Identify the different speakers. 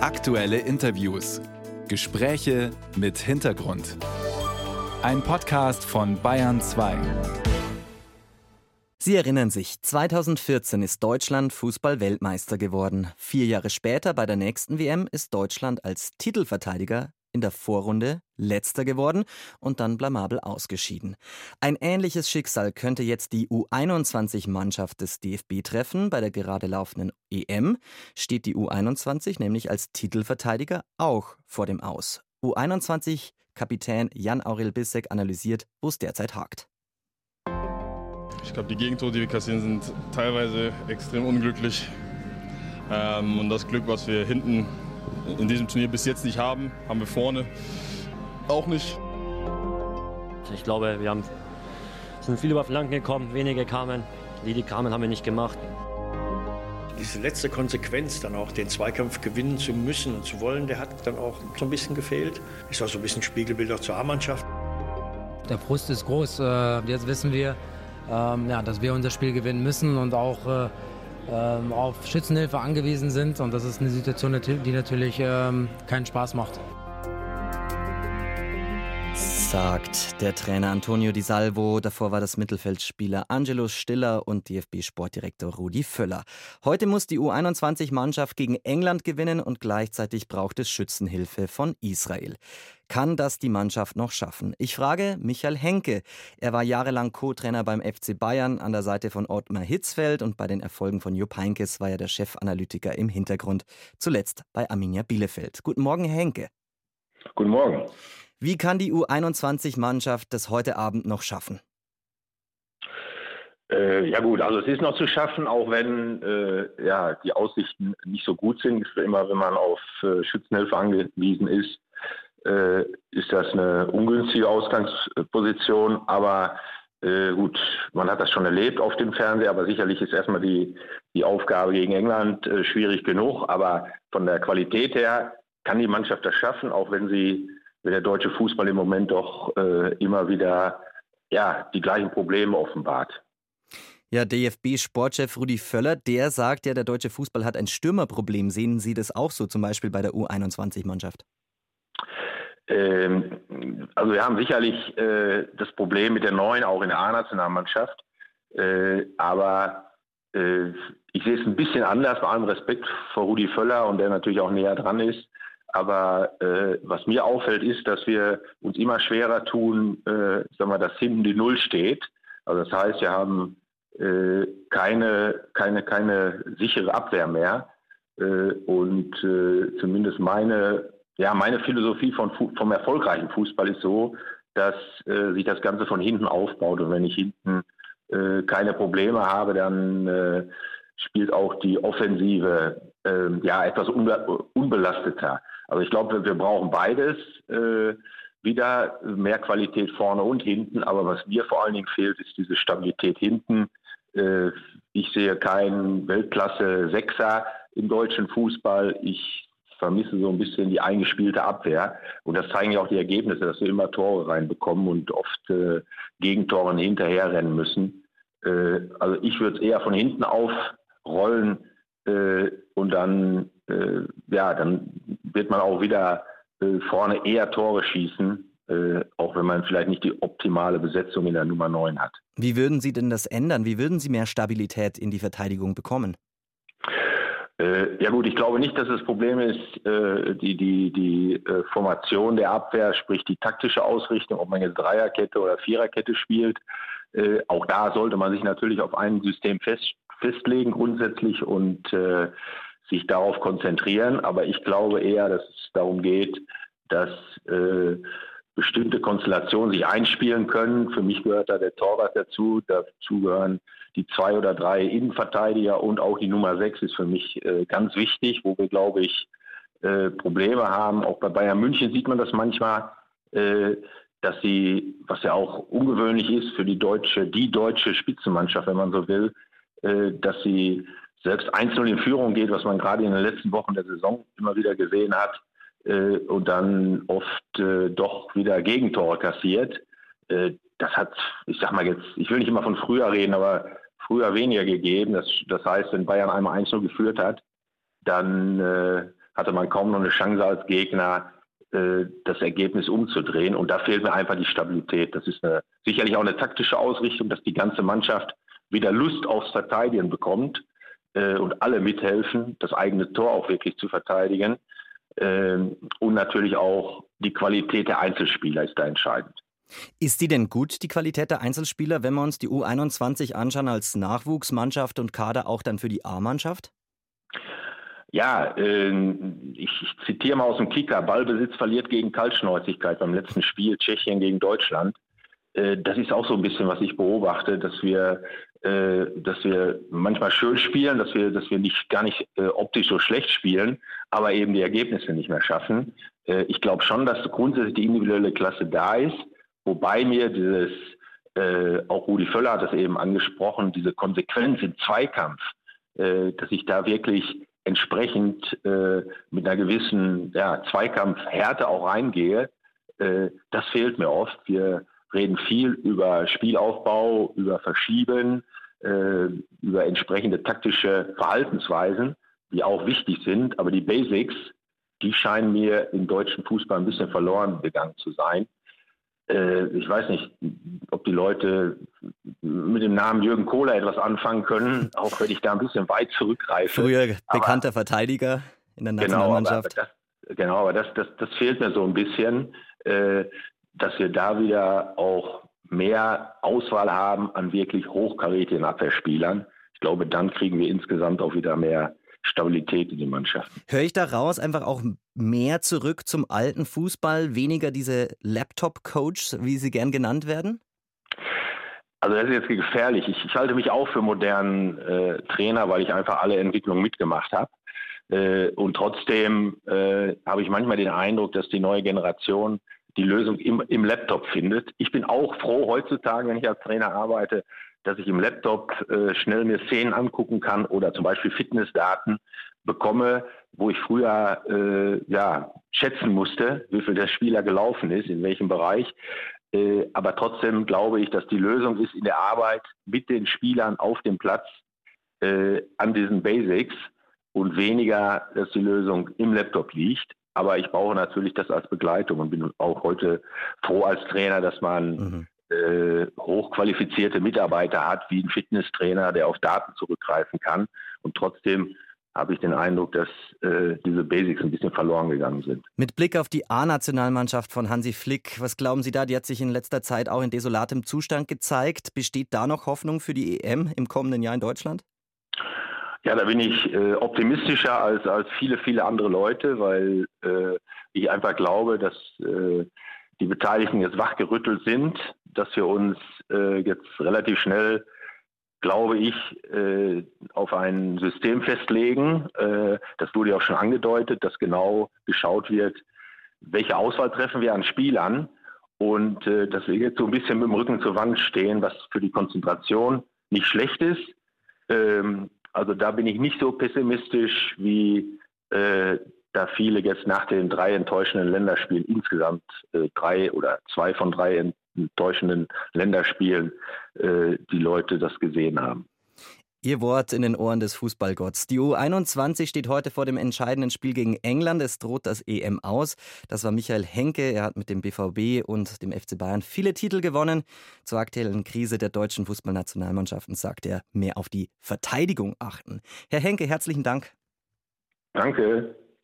Speaker 1: Aktuelle Interviews. Gespräche mit Hintergrund. Ein Podcast von Bayern 2.
Speaker 2: Sie erinnern sich, 2014 ist Deutschland Fußball-Weltmeister geworden. Vier Jahre später bei der nächsten WM ist Deutschland als Titelverteidiger in der Vorrunde letzter geworden und dann blamabel ausgeschieden. Ein ähnliches Schicksal könnte jetzt die U21-Mannschaft des DFB treffen. Bei der gerade laufenden EM steht die U21 nämlich als Titelverteidiger auch vor dem Aus. U21-Kapitän Jan-Aurel Bissek analysiert, wo es derzeit hakt.
Speaker 3: Ich glaube, die Gegentore, die wir kassieren, sind teilweise extrem unglücklich. Ähm, und das Glück, was wir hinten in diesem Turnier bis jetzt nicht haben, haben wir vorne auch nicht.
Speaker 4: Ich glaube, wir haben, sind viel über Flanken gekommen, wenige kamen. Die, die kamen, haben wir nicht gemacht.
Speaker 5: Diese letzte Konsequenz, dann auch den Zweikampf gewinnen zu müssen und zu wollen, der hat dann auch so ein bisschen gefehlt. Ist auch so ein bisschen Spiegelbild auch zur A-Mannschaft.
Speaker 6: Der Frust ist groß. Äh, jetzt wissen wir, ähm, dass wir unser Spiel gewinnen müssen und auch äh, auf Schützenhilfe angewiesen sind. Und das ist eine Situation, die natürlich ähm, keinen Spaß macht.
Speaker 2: Sagt der Trainer Antonio Di Salvo. Davor war das Mittelfeldspieler Angelo Stiller und DFB-Sportdirektor Rudi Völler. Heute muss die U21-Mannschaft gegen England gewinnen und gleichzeitig braucht es Schützenhilfe von Israel. Kann das die Mannschaft noch schaffen? Ich frage Michael Henke. Er war jahrelang Co-Trainer beim FC Bayern an der Seite von Ottmar Hitzfeld und bei den Erfolgen von Jupp Heynckes war er der Chefanalytiker im Hintergrund. Zuletzt bei Arminia Bielefeld. Guten Morgen, Henke.
Speaker 7: Guten Morgen.
Speaker 2: Wie kann die U21-Mannschaft das heute Abend noch schaffen?
Speaker 7: Äh, ja gut, also es ist noch zu schaffen, auch wenn äh, ja, die Aussichten nicht so gut sind. Immer wenn man auf äh, Schützenhilfe angewiesen ist, äh, ist das eine ungünstige Ausgangsposition. Aber äh, gut, man hat das schon erlebt auf dem Fernseher, aber sicherlich ist erstmal die, die Aufgabe gegen England äh, schwierig genug. Aber von der Qualität her kann die Mannschaft das schaffen, auch wenn sie wenn der deutsche Fußball im Moment doch äh, immer wieder ja, die gleichen Probleme offenbart.
Speaker 2: Ja, DFB-Sportchef Rudi Völler, der sagt ja, der deutsche Fußball hat ein Stürmerproblem. Sehen Sie das auch so, zum Beispiel bei der U21-Mannschaft?
Speaker 7: Ähm, also wir haben sicherlich äh, das Problem mit der neuen, auch in der A-Nationalmannschaft. Äh, aber äh, ich sehe es ein bisschen anders, bei allem Respekt vor Rudi Völler und der natürlich auch näher dran ist. Aber äh, was mir auffällt, ist, dass wir uns immer schwerer tun, äh, sagen wir, dass hinten die Null steht. Also das heißt, wir haben äh, keine, keine, keine sichere Abwehr mehr. Äh, und äh, zumindest meine, ja, meine Philosophie von, vom erfolgreichen Fußball ist so, dass äh, sich das Ganze von hinten aufbaut. Und wenn ich hinten äh, keine Probleme habe, dann spielt auch die Offensive äh, ja etwas unbe unbelasteter. Also ich glaube, wir brauchen beides äh, wieder, mehr Qualität vorne und hinten. Aber was mir vor allen Dingen fehlt, ist diese Stabilität hinten. Äh, ich sehe keinen Weltklasse-Sechser im deutschen Fußball. Ich vermisse so ein bisschen die eingespielte Abwehr. Und das zeigen ja auch die Ergebnisse, dass wir immer Tore reinbekommen und oft äh, Gegentoren hinterherrennen müssen. Äh, also ich würde es eher von hinten aufrollen äh, und dann, äh, ja, dann wird man auch wieder äh, vorne eher Tore schießen, äh, auch wenn man vielleicht nicht die optimale Besetzung in der Nummer 9 hat.
Speaker 2: Wie würden Sie denn das ändern? Wie würden Sie mehr Stabilität in die Verteidigung bekommen?
Speaker 7: Äh, ja gut, ich glaube nicht, dass das Problem ist, äh, die, die, die Formation der Abwehr, sprich die taktische Ausrichtung, ob man jetzt Dreierkette oder Viererkette spielt. Auch da sollte man sich natürlich auf ein System fest, festlegen grundsätzlich und äh, sich darauf konzentrieren. Aber ich glaube eher, dass es darum geht, dass äh, bestimmte Konstellationen sich einspielen können. Für mich gehört da der Torwart dazu. Dazu gehören die zwei oder drei Innenverteidiger und auch die Nummer sechs ist für mich äh, ganz wichtig, wo wir, glaube ich, äh, Probleme haben. Auch bei Bayern München sieht man das manchmal, äh, dass sie, was ja auch ungewöhnlich ist für die deutsche, die deutsche Spitzenmannschaft, wenn man so will, dass sie selbst einzeln in Führung geht, was man gerade in den letzten Wochen der Saison immer wieder gesehen hat, äh, und dann oft äh, doch wieder Gegentore kassiert. das hat, ich sag mal jetzt, ich will nicht immer von früher reden, aber früher weniger gegeben. Das, das heißt, wenn Bayern einmal 1 geführt hat, dann hatte man kaum noch eine Chance als Gegner, äh, das Ergebnis umzudrehen. Und da fehlt mir einfach die Stabilität. Das ist eine, sicherlich auch eine taktische Ausrichtung, dass die ganze Mannschaft wieder Lust aufs Verteidigen bekommt äh, und alle mithelfen, das eigene Tor auch wirklich zu verteidigen. Ähm, und natürlich auch die Qualität der Einzelspieler ist da entscheidend.
Speaker 2: Ist die denn gut, die Qualität der Einzelspieler, wenn wir uns die U21 anschauen als Nachwuchsmannschaft und Kader auch dann für die A-Mannschaft?
Speaker 7: Ja, äh, ich, ich, zitiere mal aus dem Kicker. Ballbesitz verliert gegen Kaltschnäuzigkeit beim letzten Spiel Tschechien gegen Deutschland. Äh, das ist auch so ein bisschen, was ich beobachte, dass wir, äh, dass wir manchmal schön spielen, dass wir, dass wir nicht gar nicht äh, optisch so schlecht spielen, aber eben die Ergebnisse nicht mehr schaffen. Äh, ich glaube schon, dass grundsätzlich die individuelle Klasse da ist. Wobei mir dieses, äh, auch Rudi Völler hat das eben angesprochen, diese Konsequenz im Zweikampf, äh, dass ich da wirklich entsprechend mit einer gewissen ja, Zweikampfhärte auch reingehe, das fehlt mir oft. Wir reden viel über Spielaufbau, über Verschieben, äh, über entsprechende taktische Verhaltensweisen, die auch wichtig sind, aber die Basics, die scheinen mir im deutschen Fußball ein bisschen verloren gegangen zu sein äh, ich weiß nicht, ob die Leute mit dem Namen Jürgen Kohler etwas anfangen können, auch wenn ich da ein bisschen weit zurückgreife.
Speaker 2: Früher bekannter aber, Verteidiger in der Nationalmannschaft.
Speaker 7: Genau, aber, das, genau, aber das, das, das fehlt mir so ein bisschen, äh, dass wir da wieder auch mehr Auswahl haben an wirklich hochkarätigen Abwehrspielern. Ich glaube, dann kriegen wir insgesamt auch wieder mehr Stabilität in die Mannschaft.
Speaker 2: Höre ich daraus einfach auch mehr zurück zum alten Fußball, weniger diese Laptop-Coach, wie sie gern genannt werden?
Speaker 7: Also das ist jetzt gefährlich. Ich, ich halte mich auch für modernen äh, Trainer, weil ich einfach alle Entwicklungen mitgemacht habe. Äh, und trotzdem äh, habe ich manchmal den Eindruck, dass die neue Generation die Lösung im, im Laptop findet. Ich bin auch froh heutzutage, wenn ich als Trainer arbeite, dass ich im Laptop äh, schnell mir Szenen angucken kann oder zum Beispiel Fitnessdaten bekomme, wo ich früher äh, ja, schätzen musste, wie viel der Spieler gelaufen ist, in welchem Bereich. Äh, aber trotzdem glaube ich, dass die Lösung ist in der Arbeit mit den Spielern auf dem Platz äh, an diesen Basics und weniger, dass die Lösung im Laptop liegt. Aber ich brauche natürlich das als Begleitung und bin auch heute froh als Trainer, dass man mhm äh, hochqualifizierte Mitarbeiter hat, wie ein Fitnesstrainer, der auf Daten zurückgreifen kann. Und trotzdem habe ich den Eindruck, dass äh, diese Basics ein bisschen verloren gegangen sind.
Speaker 2: Mit Blick auf die A-Nationalmannschaft von Hansi Flick, was glauben Sie da? Die hat sich in letzter Zeit auch in desolatem Zustand gezeigt. Besteht da noch Hoffnung für die EM im kommenden Jahr in Deutschland?
Speaker 7: Ja, da bin ich äh, optimistischer als, als viele, viele andere Leute, weil äh, ich einfach glaube, dass äh, die Beteiligten jetzt wachgerüttelt sind, dass wir uns äh, jetzt relativ schnell, glaube ich, äh, auf ein System festlegen. Äh, das wurde ja auch schon angedeutet, dass genau geschaut wird, welche Auswahl treffen wir an Spielern und äh, dass wir jetzt so ein bisschen mit dem Rücken zur Wand stehen, was für die Konzentration nicht schlecht ist. Ähm, also da bin ich nicht so pessimistisch wie äh, da viele jetzt nach den drei enttäuschenden Länderspielen insgesamt äh, drei oder zwei von drei enttäuschenden Länderspielen äh, die Leute das gesehen haben.
Speaker 2: Ihr Wort in den Ohren des Fußballgotts. Die U21 steht heute vor dem entscheidenden Spiel gegen England. Es droht das EM aus. Das war Michael Henke. Er hat mit dem BVB und dem FC Bayern viele Titel gewonnen. Zur aktuellen Krise der deutschen Fußballnationalmannschaften sagt er, mehr auf die Verteidigung achten. Herr Henke, herzlichen Dank.
Speaker 7: Danke.